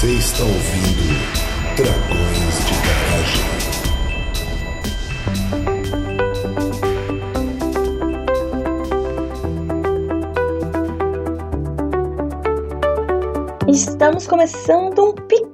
Você está ouvindo Dragões de Garagem. Estamos começando um pequeno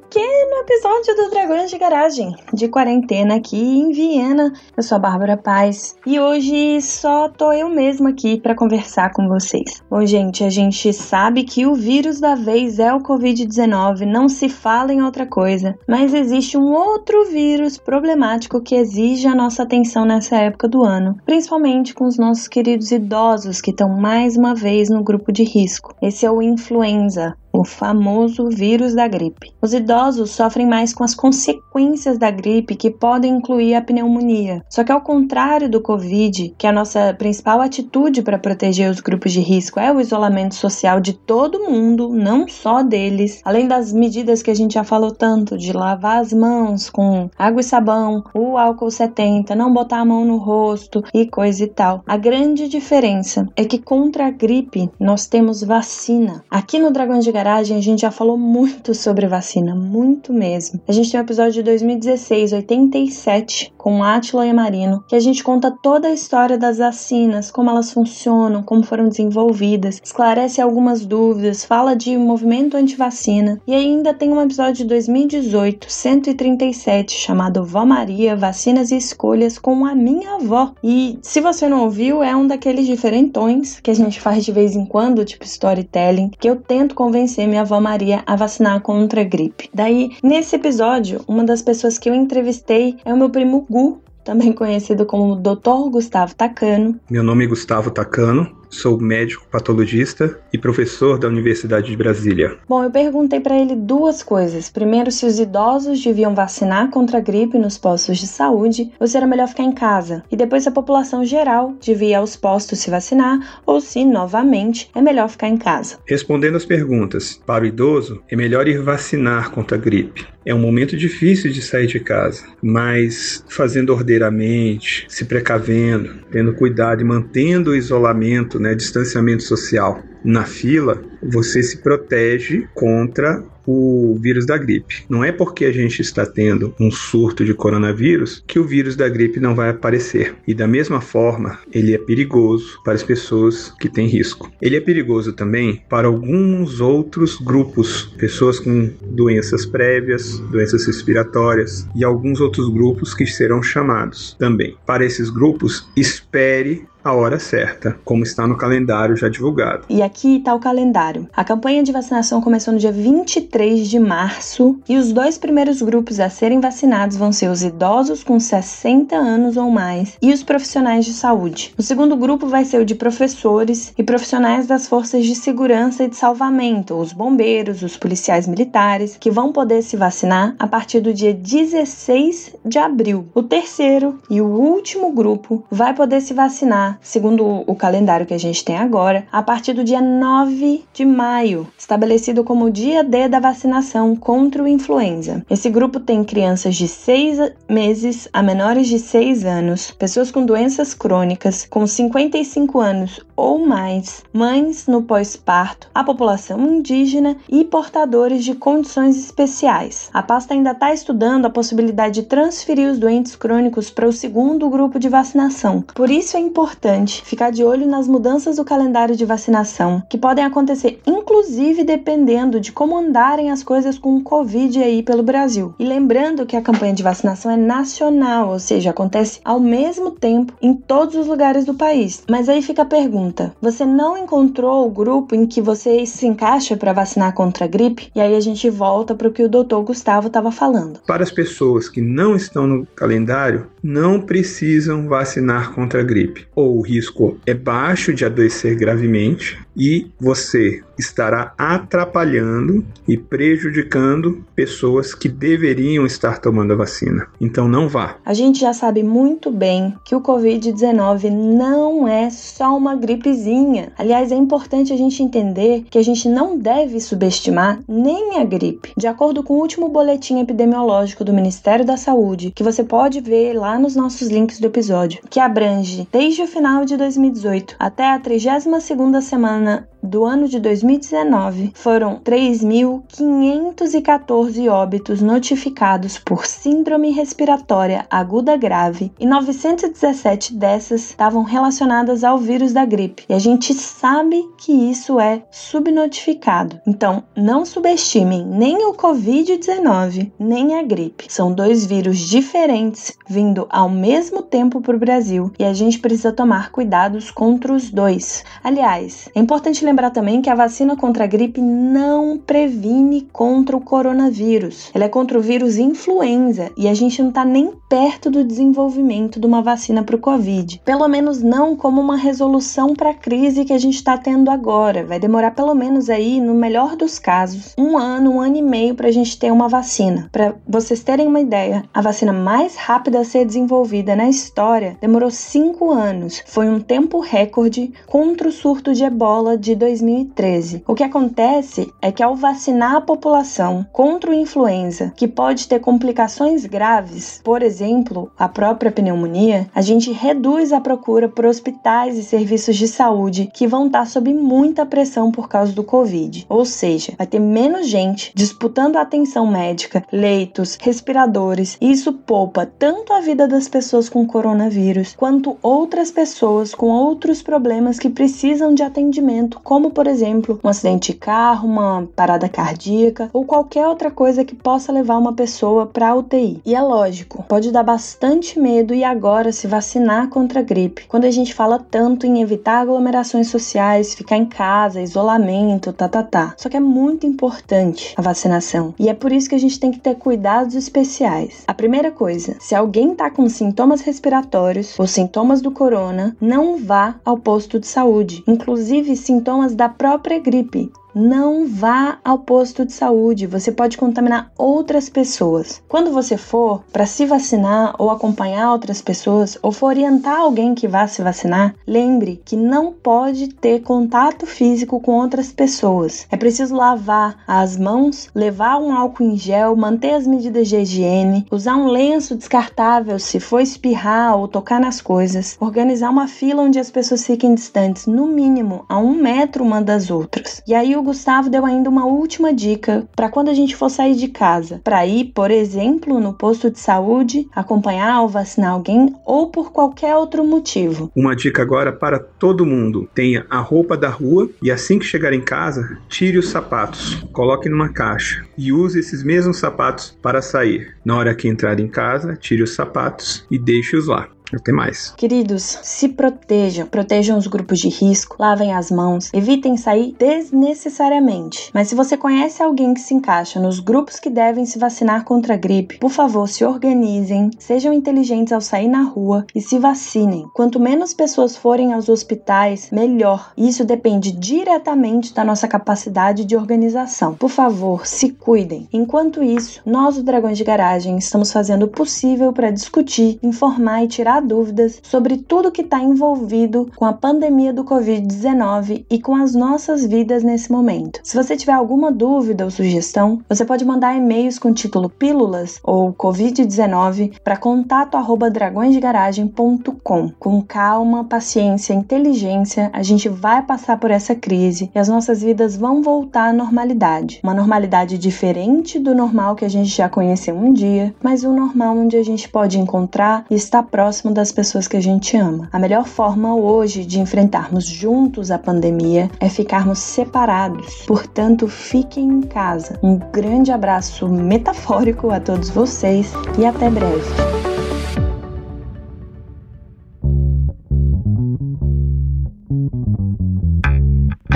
episódio do Dragões de Garagem, de quarentena aqui em Viena. Eu sou a Bárbara Paz e hoje só tô eu mesma aqui para conversar com vocês. Bom, gente, a gente sabe que o vírus da vez é o Covid-19, não se fala em outra coisa, mas existe um outro vírus problemático que exige a nossa atenção nessa época do ano, principalmente com os nossos queridos idosos que estão mais uma vez no grupo de risco. Esse é o influenza, o famoso vírus da gripe. Os idosos sofrem mais com as consequências da gripe, que podem incluir a pneumonia. Só que, ao contrário do Covid, que a nossa principal atitude para proteger os grupos de risco é o isolamento social de todo mundo, não só deles, além das medidas que a gente já falou tanto, de lavar as mãos com água e sabão, o álcool 70, não botar a mão no rosto e coisa e tal. A grande diferença é que contra a gripe nós temos vacina. Aqui no Dragões de Garagem a gente já falou muito sobre vacina, muito mesmo. A gente tem um episódio de 2016, 87, com Átila e Marino, que a gente conta toda a história das vacinas, como elas funcionam, como foram desenvolvidas, esclarece algumas dúvidas, fala de movimento anti-vacina. E ainda tem um episódio de 2018, 137, chamado Vó Maria, Vacinas e Escolhas com a minha avó. E se você não ouviu, é um daqueles diferentões que a gente faz de vez em quando, tipo storytelling, que eu tento convencer minha avó Maria a vacinar contra a gripe. Daí, nesse episódio, uma das pessoas que eu entrevistei é o meu primo Gu, também conhecido como Dr. Gustavo Tacano. Meu nome é Gustavo Tacano, sou médico patologista e professor da Universidade de Brasília. Bom, eu perguntei para ele duas coisas. Primeiro, se os idosos deviam vacinar contra a gripe nos postos de saúde ou se era melhor ficar em casa. E depois, se a população geral devia ir aos postos se vacinar ou se, novamente, é melhor ficar em casa. Respondendo às perguntas, para o idoso, é melhor ir vacinar contra a gripe. É um momento difícil de sair de casa, mas fazendo ordeiramente, se precavendo, tendo cuidado e mantendo o isolamento, né, distanciamento social na fila, você se protege contra o vírus da gripe. Não é porque a gente está tendo um surto de coronavírus que o vírus da gripe não vai aparecer. E da mesma forma, ele é perigoso para as pessoas que têm risco. Ele é perigoso também para alguns outros grupos, pessoas com doenças prévias, doenças respiratórias e alguns outros grupos que serão chamados também. Para esses grupos, espere a hora certa, como está no calendário já divulgado. E aqui está o calendário. A campanha de vacinação começou no dia 23 de março e os dois primeiros grupos a serem vacinados vão ser os idosos com 60 anos ou mais e os profissionais de saúde. O segundo grupo vai ser o de professores e profissionais das forças de segurança e de salvamento, os bombeiros, os policiais militares, que vão poder se vacinar a partir do dia 16 de abril. O terceiro e o último grupo vai poder se vacinar segundo o calendário que a gente tem agora, a partir do dia 9 de maio, estabelecido como dia D da vacinação contra o influenza. Esse grupo tem crianças de 6 meses a menores de 6 anos, pessoas com doenças crônicas, com 55 anos ou mais, mães no pós-parto, a população indígena e portadores de condições especiais. A pasta ainda está estudando a possibilidade de transferir os doentes crônicos para o segundo grupo de vacinação. Por isso é importante ficar de olho nas mudanças do calendário de vacinação, que podem acontecer inclusive dependendo de como andarem as coisas com o Covid aí pelo Brasil. E lembrando que a campanha de vacinação é nacional, ou seja, acontece ao mesmo tempo em todos os lugares do país. Mas aí fica a pergunta pergunta: você não encontrou o grupo em que você se encaixa para vacinar contra a gripe? E aí a gente volta para o que o doutor Gustavo estava falando. Para as pessoas que não estão no calendário, não precisam vacinar contra a gripe. Ou o risco é baixo de adoecer gravemente e você estará atrapalhando e prejudicando pessoas que deveriam estar tomando a vacina. Então não vá. A gente já sabe muito bem que o COVID-19 não é só uma gripe gripezinha. Aliás, é importante a gente entender que a gente não deve subestimar nem a gripe. De acordo com o último boletim epidemiológico do Ministério da Saúde, que você pode ver lá nos nossos links do episódio, que abrange desde o final de 2018 até a 32ª semana do ano de 2019, foram 3.514 óbitos notificados por síndrome respiratória aguda grave e 917 dessas estavam relacionadas ao vírus da gripe. E a gente sabe que isso é subnotificado. Então, não subestimem nem o Covid-19 nem a gripe. São dois vírus diferentes vindo ao mesmo tempo para o Brasil e a gente precisa tomar cuidados contra os dois. Aliás, é importante lembrar também que a vacina contra a gripe não previne contra o coronavírus. Ela é contra o vírus influenza e a gente não está nem perto do desenvolvimento de uma vacina para o Covid. Pelo menos não como uma resolução para a crise que a gente está tendo agora. Vai demorar pelo menos aí, no melhor dos casos, um ano, um ano e meio para a gente ter uma vacina. Para vocês terem uma ideia, a vacina mais rápida a ser desenvolvida na história demorou cinco anos. Foi um tempo recorde contra o surto de ebola de 2013. O que acontece é que ao vacinar a população contra o influenza, que pode ter complicações graves, por exemplo, a própria pneumonia, a gente reduz a procura por hospitais e serviços de saúde que vão estar sob muita pressão por causa do Covid. Ou seja, vai ter menos gente disputando a atenção médica, leitos, respiradores, e isso poupa tanto a vida das pessoas com coronavírus quanto outras pessoas com outros problemas que precisam de atendimento, como por exemplo um acidente de carro, uma parada cardíaca ou qualquer outra coisa que possa levar uma pessoa para UTI. E é lógico, pode dar bastante medo e agora se vacinar contra a gripe. Quando a gente fala tanto em evitar aglomerações sociais, ficar em casa, isolamento, tá, tá, tá. Só que é muito importante a vacinação e é por isso que a gente tem que ter cuidados especiais. A primeira coisa, se alguém tá com sintomas respiratórios ou sintomas do corona, não vá ao posto de saúde, inclusive sintomas da própria gripe não vá ao posto de saúde, você pode contaminar outras pessoas. Quando você for para se vacinar ou acompanhar outras pessoas ou for orientar alguém que vá se vacinar, lembre que não pode ter contato físico com outras pessoas. É preciso lavar as mãos, levar um álcool em gel, manter as medidas de higiene, usar um lenço descartável se for espirrar ou tocar nas coisas, organizar uma fila onde as pessoas fiquem distantes, no mínimo a um metro uma das outras. E aí o Gustavo deu ainda uma última dica para quando a gente for sair de casa, para ir, por exemplo, no posto de saúde, acompanhar ou vacinar alguém ou por qualquer outro motivo. Uma dica agora para todo mundo: tenha a roupa da rua e assim que chegar em casa, tire os sapatos, coloque numa caixa e use esses mesmos sapatos para sair. Na hora que entrar em casa, tire os sapatos e deixe-os lá. Até mais. Queridos, se protejam, protejam os grupos de risco, lavem as mãos, evitem sair desnecessariamente. Mas se você conhece alguém que se encaixa nos grupos que devem se vacinar contra a gripe, por favor, se organizem, sejam inteligentes ao sair na rua e se vacinem. Quanto menos pessoas forem aos hospitais, melhor. Isso depende diretamente da nossa capacidade de organização. Por favor, se cuidem. Enquanto isso, nós, o Dragões de Garagem, estamos fazendo o possível para discutir, informar e tirar dúvidas sobre tudo que está envolvido com a pandemia do Covid-19 e com as nossas vidas nesse momento. Se você tiver alguma dúvida ou sugestão, você pode mandar e-mails com o título Pílulas ou Covid-19 para contato@dragõesdegaragem.com. Com calma, paciência, inteligência, a gente vai passar por essa crise e as nossas vidas vão voltar à normalidade. Uma normalidade diferente do normal que a gente já conheceu um dia, mas um normal onde a gente pode encontrar e estar próximo próximo das pessoas que a gente ama. A melhor forma hoje de enfrentarmos juntos a pandemia é ficarmos separados. Portanto, fiquem em casa. Um grande abraço metafórico a todos vocês e até breve.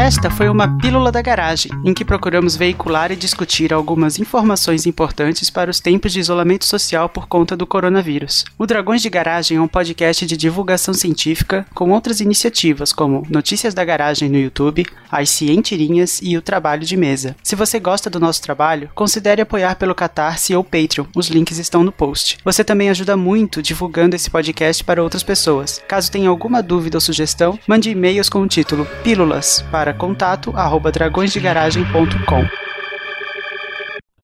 Esta foi uma Pílula da Garagem, em que procuramos veicular e discutir algumas informações importantes para os tempos de isolamento social por conta do coronavírus. O Dragões de Garagem é um podcast de divulgação científica com outras iniciativas, como Notícias da Garagem no YouTube, as Cientirinhas e o Trabalho de Mesa. Se você gosta do nosso trabalho, considere apoiar pelo Catarse ou Patreon, os links estão no post. Você também ajuda muito divulgando esse podcast para outras pessoas. Caso tenha alguma dúvida ou sugestão, mande e-mails com o título Pílulas para contato@dragõesdegaragem.com.